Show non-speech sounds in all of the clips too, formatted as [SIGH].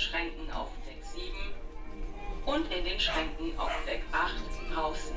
Schränken auf Deck 7 und in den Schränken auf Deck 8 draußen.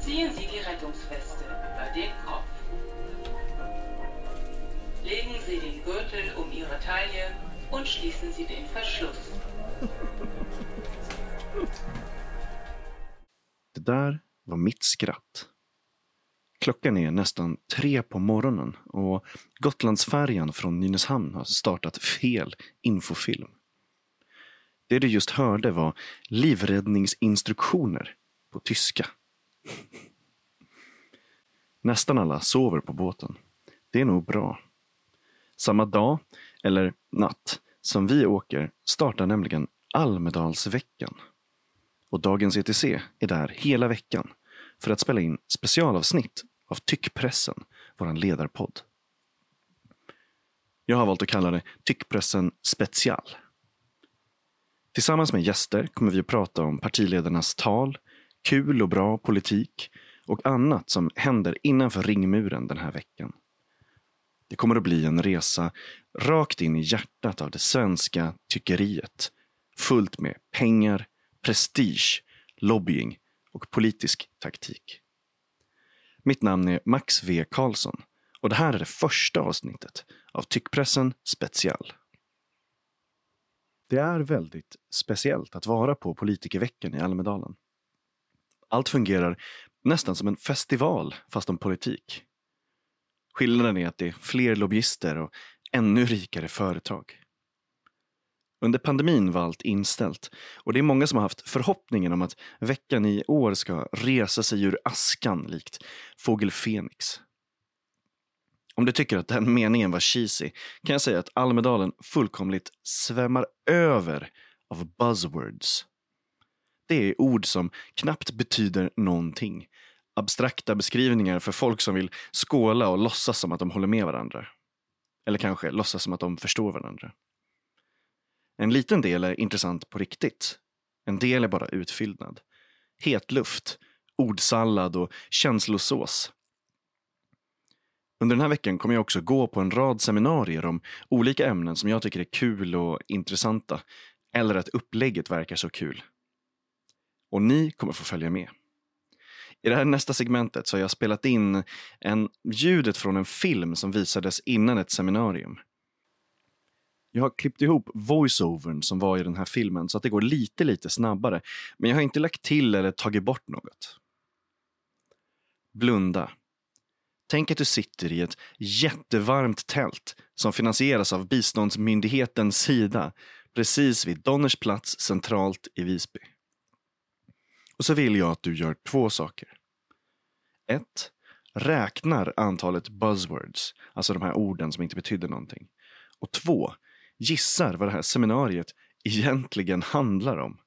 Ziehen Sie die Rettungsweste über den Kopf. Legen Sie den Gürtel um Ihre Taille und schließen Sie den Verschluss. [LAUGHS] Det där var mitt skratt. Klockan är nästan tre på morgonen och Gotlandsfärjan från Nynäshamn har startat fel infofilm. Det du just hörde var livräddningsinstruktioner på tyska. Nästan alla sover på båten. Det är nog bra. Samma dag, eller natt, som vi åker startar nämligen Almedalsveckan. Och dagens ETC är där hela veckan för att spela in specialavsnitt av Tyckpressen, vår ledarpodd. Jag har valt att kalla det Tyckpressen special. Tillsammans med gäster kommer vi att prata om partiledarnas tal, kul och bra politik och annat som händer innanför ringmuren den här veckan. Det kommer att bli en resa rakt in i hjärtat av det svenska tyckeriet. Fullt med pengar, prestige, lobbying och politisk taktik. Mitt namn är Max V Karlsson och det här är det första avsnittet av Tyckpressen Special. Det är väldigt speciellt att vara på politikerveckan i Almedalen. Allt fungerar nästan som en festival fast om politik. Skillnaden är att det är fler lobbyister och ännu rikare företag. Under pandemin var allt inställt och det är många som har haft förhoppningen om att veckan i år ska resa sig ur askan likt fågel Fenix. Om du tycker att den meningen var cheesy kan jag säga att Almedalen fullkomligt svämmar över av buzzwords. Det är ord som knappt betyder någonting. Abstrakta beskrivningar för folk som vill skåla och låtsas som att de håller med varandra. Eller kanske låtsas som att de förstår varandra. En liten del är intressant på riktigt. En del är bara utfyllnad. Hetluft, ordsallad och känslosås. Under den här veckan kommer jag också gå på en rad seminarier om olika ämnen som jag tycker är kul och intressanta. Eller att upplägget verkar så kul. Och ni kommer få följa med. I det här nästa segmentet så har jag spelat in en ljudet från en film som visades innan ett seminarium. Jag har klippt ihop voiceovern som var i den här filmen så att det går lite, lite snabbare. Men jag har inte lagt till eller tagit bort något. Blunda. Tänk att du sitter i ett jättevarmt tält som finansieras av biståndsmyndigheten Sida precis vid Donners plats centralt i Visby. Och så vill jag att du gör två saker. Ett, räknar antalet buzzwords, alltså de här orden som inte betyder någonting. Och två, gissar vad det här seminariet egentligen handlar om.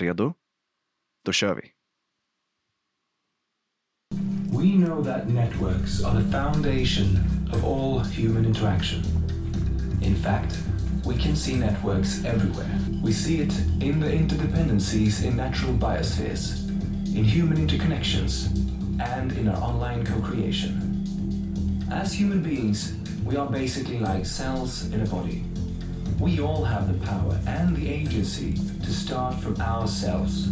Redo? Då kör vi. We know that networks are the foundation of all human interaction. In fact, we can see networks everywhere. We see it in the interdependencies in natural biospheres, in human interconnections, and in our online co creation. As human beings, we are basically like cells in a body. We all have the power and the agency to start from ourselves,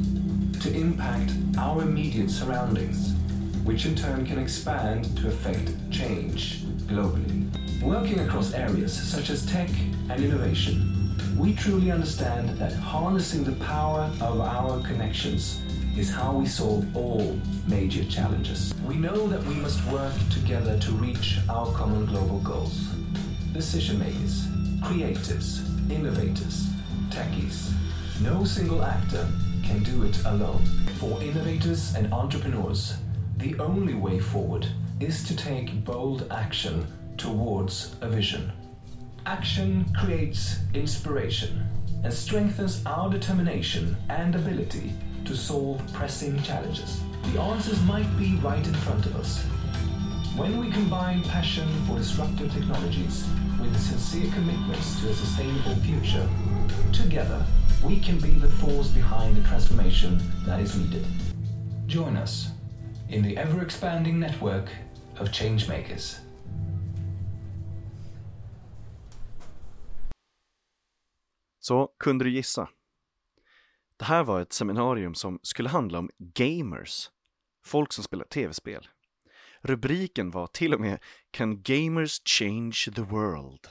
to impact our immediate surroundings, which in turn can expand to affect change globally. Working across areas such as tech and innovation, we truly understand that harnessing the power of our connections is how we solve all major challenges. We know that we must work together to reach our common global goals. Decision makers, creatives, innovators, techies. No single actor can do it alone. For innovators and entrepreneurs, the only way forward is to take bold action towards a vision. Action creates inspiration and strengthens our determination and ability to solve pressing challenges. The answers might be right in front of us. When we combine passion for disruptive technologies with sincere commitments to a sustainable future, together we can be the force behind the transformation that is needed. Join us. in the ever expanding network of changemakers. Så kunde du gissa? Det här var ett seminarium som skulle handla om gamers, folk som spelar tv-spel. Rubriken var till och med Can gamers change the world?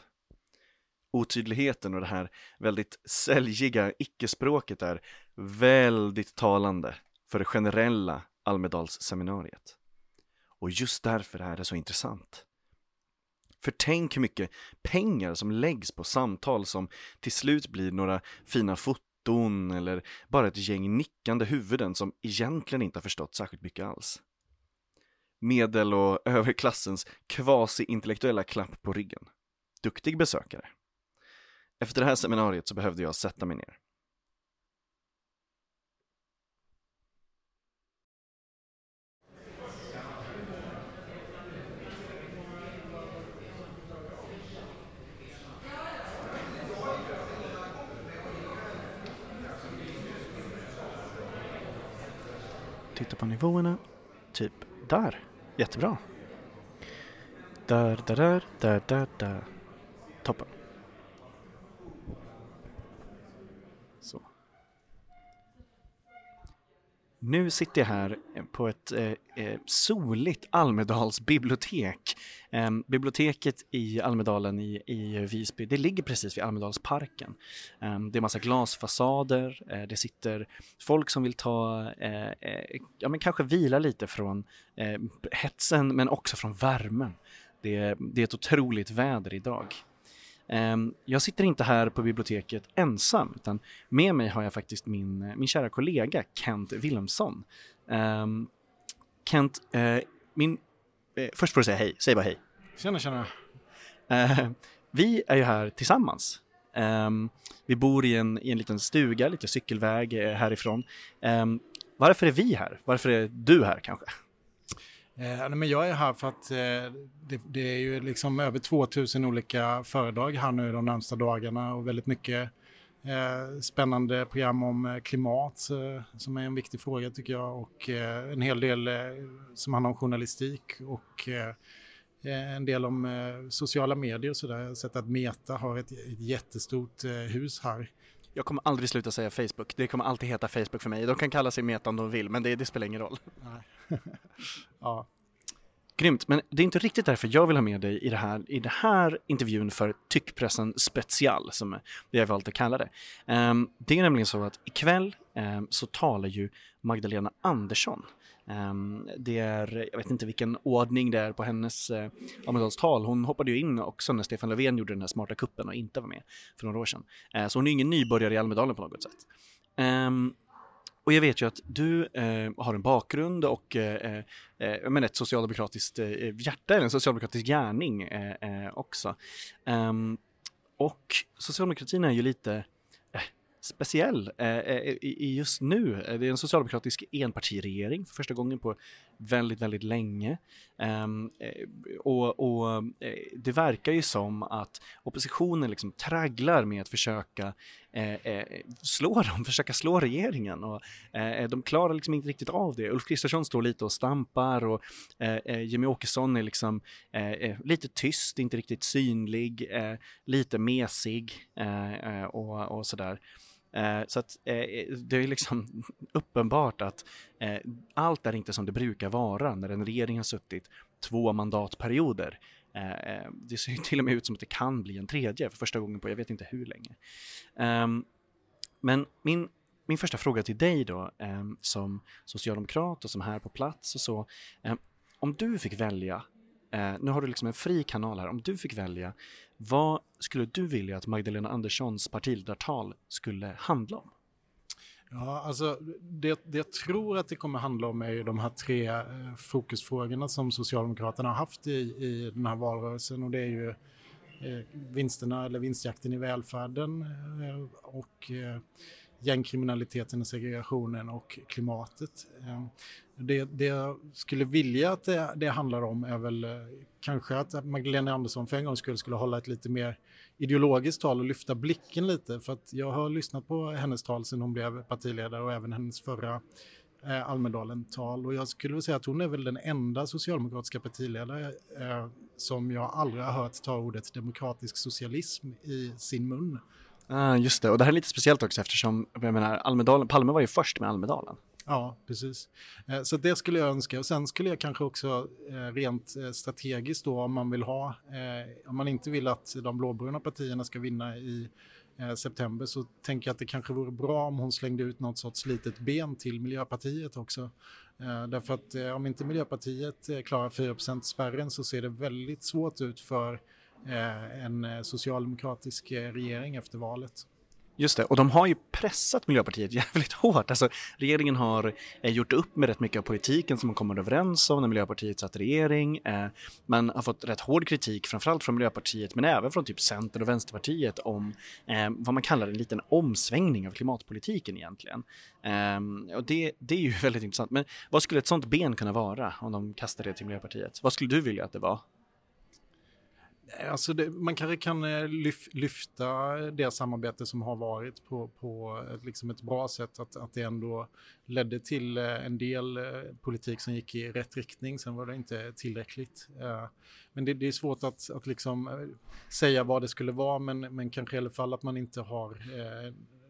Otydligheten och det här väldigt säljiga icke-språket är väldigt talande för det generella Almedalsseminariet. Och just därför är det så intressant. För tänk hur mycket pengar som läggs på samtal som till slut blir några fina foton eller bara ett gäng nickande huvuden som egentligen inte har förstått särskilt mycket alls. Medel och [LAUGHS] överklassens kvasi-intellektuella klapp på ryggen. Duktig besökare. Efter det här seminariet så behövde jag sätta mig ner. Titta på nivåerna. Typ där. Jättebra. Där, där, där, där, där, där. Toppen. Nu sitter jag här eh, på ett eh, eh soligt Almedalsbibliotek. Eh, biblioteket i Almedalen i, i Visby, det ligger precis vid Almedalsparken. Eh, det är massa glasfasader, eh, det sitter folk som vill ta, eh, eh, ja men kanske vila lite från eh, hetsen men också från värmen. Det, det är ett otroligt väder idag. Ehm, Jag sitter inte här på biblioteket ensam, utan med mig har jag faktiskt min, min kära kollega Kent Wilhelmsson. Ehm, Kent, eh, min... eh, Först får du säga hej, säg bara hej. Tjena, tjena. Eh, Vi är ju här tillsammans. Ehm, Vi bor i en, i en liten stuga, lite cykelväg eh, härifrån. Ehm, Varför är vi här? Varför är du här kanske? Eh, men jag är här för att eh, det, det är ju liksom över 2000 olika föredrag här nu de närmsta dagarna och väldigt mycket eh, spännande program om eh, klimat eh, som är en viktig fråga tycker jag och eh, en hel del eh, som handlar om journalistik och eh, eh en del om eh, sociala medier och sådär. Jag har sett att Meta har ett, ett jättestort eh, hus här. Jag kommer aldrig sluta säga Facebook. Det kommer alltid heta Facebook för mig. De kan kalla sig Meta om de vill, men det, det spelar ingen roll. [LAUGHS] Ja, Grymt, men det är inte riktigt därför jag vill ha med dig i det här, i det här intervjun för Tyckpressen special, som det jag valt att kalla det. Ehm, det är nämligen så att ikväll um, så talar ju Magdalena Andersson. Ehm, det är, jag vet inte vilken ordning det är på hennes eh, uh, Almedalstal. Hon hoppade ju in också när Stefan Löfven gjorde den här smarta kuppen och inte var med för några år sedan. Eh, så hon är ingen nybörjare i Almedalen på något sätt. Ehm, och jag vet ju att du eh, har en bakgrund och eh, eh, eh men ett socialdemokratiskt hjärta, eller en socialdemokratisk gärning också. Ehm, och socialdemokratin är ju lite speciell eh, eh, i, i just nu. Eh, det är en socialdemokratisk enpartiregering för första gången på väldigt, väldigt länge. Ehm, eh, och och eh, det verkar ju som att oppositionen liksom tragglar med att försöka eh, eh slå [LAUGHS] dem, försöka slå regeringen. Och, eh, de klarar liksom inte riktigt av det. Ulf Kristersson står lite och stampar och eh, Jimmy Åkesson är liksom eh, lite tyst, inte riktigt synlig, eh, lite mesig eh, och, och sådär. Eh, så att eh, det är liksom [LAUGHS] uppenbart att eh, allt är inte som det brukar vara när en regering har suttit två mandatperioder. Eh, eh, det ser ju till och med ut som att det kan bli en tredje för första gången på jag vet inte hur länge. Ehm, men min, min första fråga till dig då, ehm, som socialdemokrat och som här på plats och så. Ehm, om du fick välja, eh, nu har du liksom en fri kanal här, om du fick välja, vad skulle du vilja att Magdalena Anderssons partiledartal skulle handla om? Ja, alltså det, det jag tror att det kommer handla om är ju de här tre eh, fokusfrågorna som Socialdemokraterna har haft i, i den här valrörelsen och det är ju eh, vinsterna eller vinstjakten i välfärden eh, och eh, gängkriminaliteten och segregationen och klimatet. Eh, det, det jag skulle vilja att det, det handlar om är väl eh, kanske att Magdalena Andersson för en gångs skull skulle hålla ett lite mer ideologiskt tal och lyfta blicken lite för att jag har lyssnat på hennes tal sedan hon blev partiledare och även hennes förra eh, Almedalen-tal och jag skulle vilja säga att hon är väl den enda socialdemokratiska partiledare eh, som jag aldrig har hört ta ordet demokratisk socialism i sin mun. Ah, just det, och det här är lite speciellt också eftersom jag menar, Almedalen, Palme var ju först med Almedalen. Ja, precis. Eh, så det skulle jag önska. Och sen skulle jag kanske också eh, rent eh, strategiskt då om man vill ha, om man inte vill att de blåbruna partierna ska vinna i september så tänker jag att det kanske vore bra om hon slängde ut något sorts litet ben till Miljöpartiet också. Därför att om inte Miljöpartiet klarar 4% spärren så ser det väldigt svårt ut för Eh, en eh, socialdemokratisk eh, regering efter valet. Just det, och de har ju pressat Miljöpartiet [LAUGHS] jävligt hårt. Alltså, regeringen har eh, gjort upp med rätt mycket av politiken som man kommer överens om när Miljöpartiet satt regering. Eh, man har fått rätt hård kritik, framförallt från Miljöpartiet, men även från typ Centern och Vänsterpartiet om eh, vad man kallar en liten omsvängning av klimatpolitiken egentligen. Eh, och det, det är ju [LAUGHS] väldigt intressant. Men vad skulle ett sånt ben kunna vara om de kastar det till Miljöpartiet? Vad skulle du vilja att det var? Alltså det, man kanske kan eh, lyf, lyfta det samarbete som har varit på, på ett, liksom ett bra sätt, att, att det ändå ledde till eh, en del eh, politik som gick i rätt riktning, sen var det inte tillräckligt. Men det, det är svårt att, att liksom säga vad det skulle vara, men, men kanske i alla fall att man inte har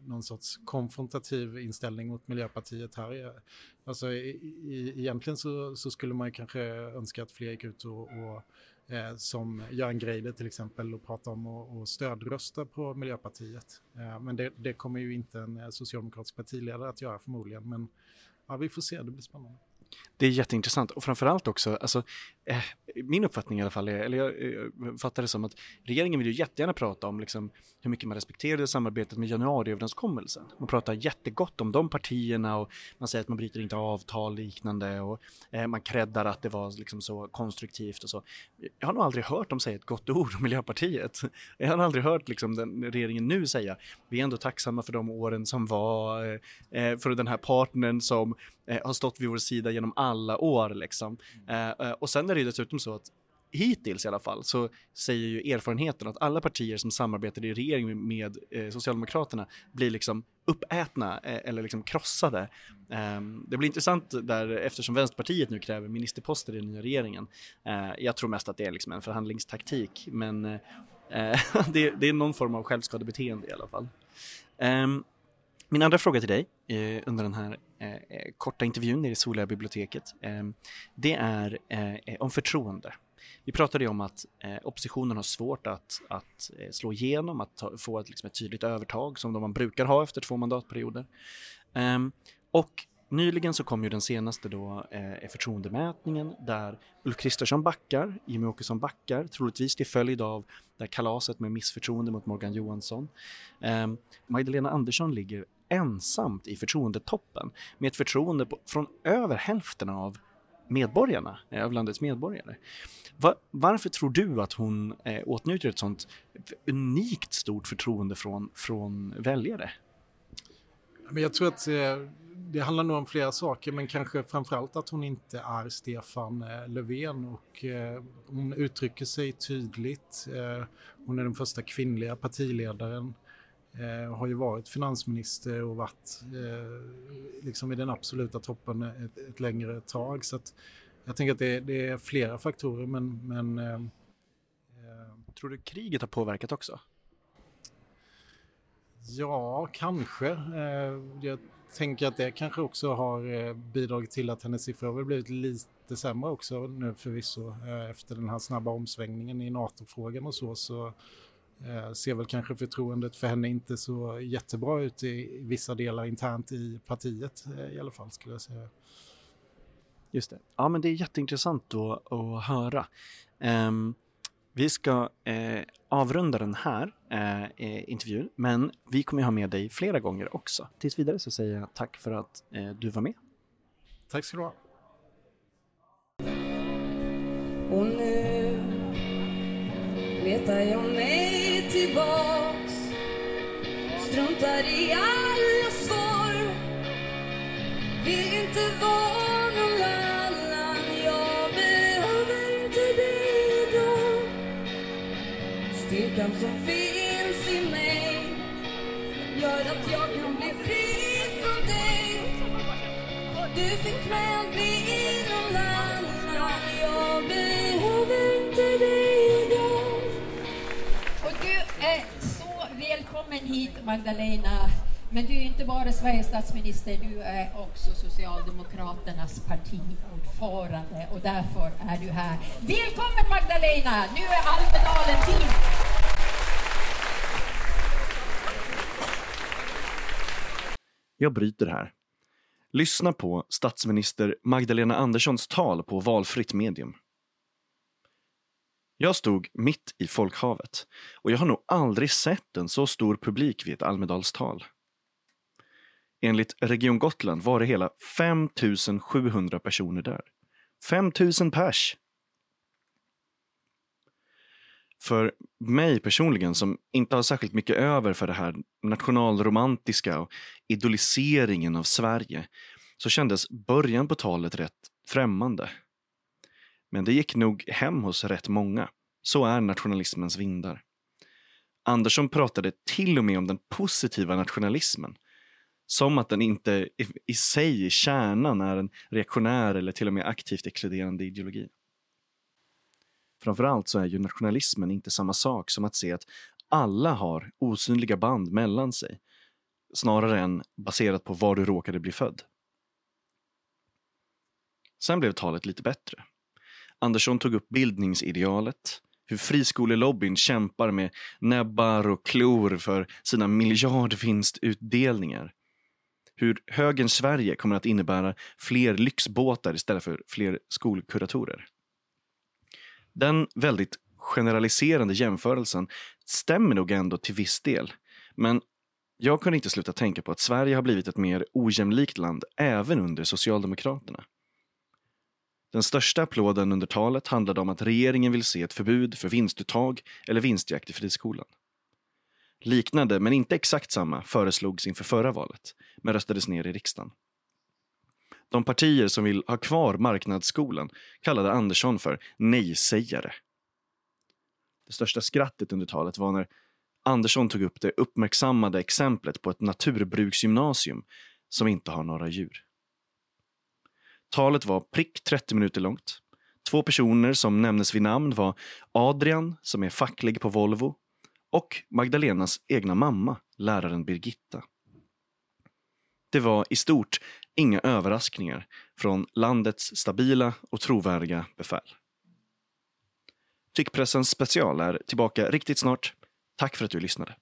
någon sorts konfrontativ inställning mot Miljöpartiet här. Alltså, i, i, egentligen så, så skulle man kanske önska att fler gick ut och, och eh, som Göran Greider till exempel och pratar om att stödrösta på Miljöpartiet. Eh, men det, det, kommer ju inte en eh, socialdemokratisk partiledare att göra förmodligen. Men ja, vi får se, det blir spännande. Det är jätteintressant och framförallt också, alltså, eh, min uppfattning i alla fall, är, eller jag eh, fattar det som att regeringen vill ju jättegärna prata om liksom, hur mycket man respekterade samarbetet med januariöverenskommelsen. Man pratar jättegott om de partierna och man säger att man bryter inte avtal liknande och eh, man creddar att det var liksom så konstruktivt och så. Jag har nog aldrig hört dem säga ett gott ord om Miljöpartiet. Jag har aldrig hört liksom, den, regeringen nu säga vi är ändå tacksamma för de åren som var, eh för den här partnern som eh, har stått vid vår sida genom alla år liksom. Eh, och sen är det dessutom så att hittills i alla fall så säger ju erfarenheten att alla partier som samarbetar i regering med eh, Socialdemokraterna blir liksom uppätna eh, eller liksom krossade. Eh, det blir intressant där eftersom Vänsterpartiet nu kräver ministerposter i den nya regeringen. Eh, jag tror mest att det är liksom en förhandlingstaktik men eh, [LAUGHS] det, det, är någon form av självskadebeteende i alla fall. Ehm, min andra fråga till dig eh, under den här Eh, eh, korta intervjun i det soliga biblioteket ehm, det är eh, om förtroende. Vi pratade ju om att eh, oppositionen har svårt att, att eh, slå igenom, att ta, få ett, liksom ett tydligt övertag som de man brukar ha efter två mandatperioder. Ehm, och nyligen så kom ju den senaste då eh, förtroendemätningen där Ulf Kristersson backar, Jimmie Åkesson backar, troligtvis till följd av det här kalaset med missförtroende mot Morgan Johansson. Eh, Magdalena Andersson ligger ensamt i förtroendetoppen med ett förtroende på, från över hälften av medborgarna, eh, av landets medborgare. Var, varför tror du att hon eh, åtnjuter ett sånt unikt stort förtroende från, från väljare? Men jag tror att eh, det handlar nog om flera saker, men kanske framförallt att hon inte är Stefan eh, Löfven och eh, hon uttrycker sig tydligt. Eh, hon är den första kvinnliga partiledaren Eh, har ju varit finansminister och varit eh, liksom i den absoluta toppen ett, ett längre tag. Så jag tänker att det, det, är flera faktorer men... men eh, eh, Tror du kriget har påverkat också? Ja, kanske. Eh, jag tänker att det kanske också har eh, bidragit till att hennes siffror har blivit lite sämre också nu förvisso. Efter den här snabba omsvängningen i NATO-frågan och så, så ser väl kanske förtroendet för henne inte så jättebra ut i vissa delar internt i partiet eh, i alla fall skulle jag säga. Just det. Ja, men det är jätteintressant då att höra. Um, vi ska eh, avrunda den här eh, intervjun, men vi kommer ha med dig flera gånger också. Tills vidare så säger jag tack för att eh, du var med. Tack ska du ha. Och nu letar jag mig tillbaks. Struntar i alla svar. Vill inte vara någon annan. Jag behöver inte dig idag Styrkan som finns i mig Gör att jag kan bli fri från dig. Du fick mig att bli någon annan välkommen hit Magdalena. Men du är inte bara Sveriges statsminister, du är också Socialdemokraternas partiordförande och därför är du här. Välkommen Magdalena! Nu är Almedalen din! Jag bryter här. Lyssna på statsminister Magdalena Anderssons tal på valfritt medium. Jag stod mitt i folkhavet och jag har nog aldrig sett en så stor publik vid ett Almedalstal. Enligt Region Gotland var det hela 5 700 personer där. 5 000 pers! För mig personligen, som inte har särskilt mycket över för det här nationalromantiska och idoliseringen av Sverige, så kändes början på talet rätt främmande. Men det gick nog hem hos rätt många. Så är nationalismens vindar. Andersson pratade till och med om den positiva nationalismen. Som att den inte i, i sig i kärnan är en reaktionär eller till och med aktivt exkluderande ideologi. Framförallt så är ju nationalismen inte samma sak som att se att alla har osynliga band mellan sig, snarare än baserat på var du råkade bli född. Sen blev talet lite bättre. Andersson tog upp bildningsidealet, hur friskolelobbyn kämpar med näbbar och klor för sina miljardvinstutdelningar. Hur högerns Sverige kommer att innebära fler lyxbåtar istället för fler skolkuratorer. Den väldigt generaliserande jämförelsen stämmer nog ändå till viss del. Men jag kunde inte sluta tänka på att Sverige har blivit ett mer ojämlikt land även under Socialdemokraterna. Den största applåden under talet handlade om att regeringen vill se ett förbud för vinstuttag eller vinstjakt i friskolan. Liknande, men inte exakt samma, föreslogs inför förra valet, men röstades ner i riksdagen. De partier som vill ha kvar marknadsskolan kallade Andersson för nej-sägare. Det största skrattet under talet var när Andersson tog upp det uppmärksammade exemplet på ett naturbruksgymnasium som inte har några djur. Talet var prick 30 minuter långt. Två personer som nämndes vid namn var Adrian, som är facklig på Volvo, och Magdalenas egna mamma, läraren Birgitta. Det var i stort inga överraskningar från landets stabila och trovärdiga befäl. Tyckpressens special är tillbaka riktigt snart. Tack för att du lyssnade.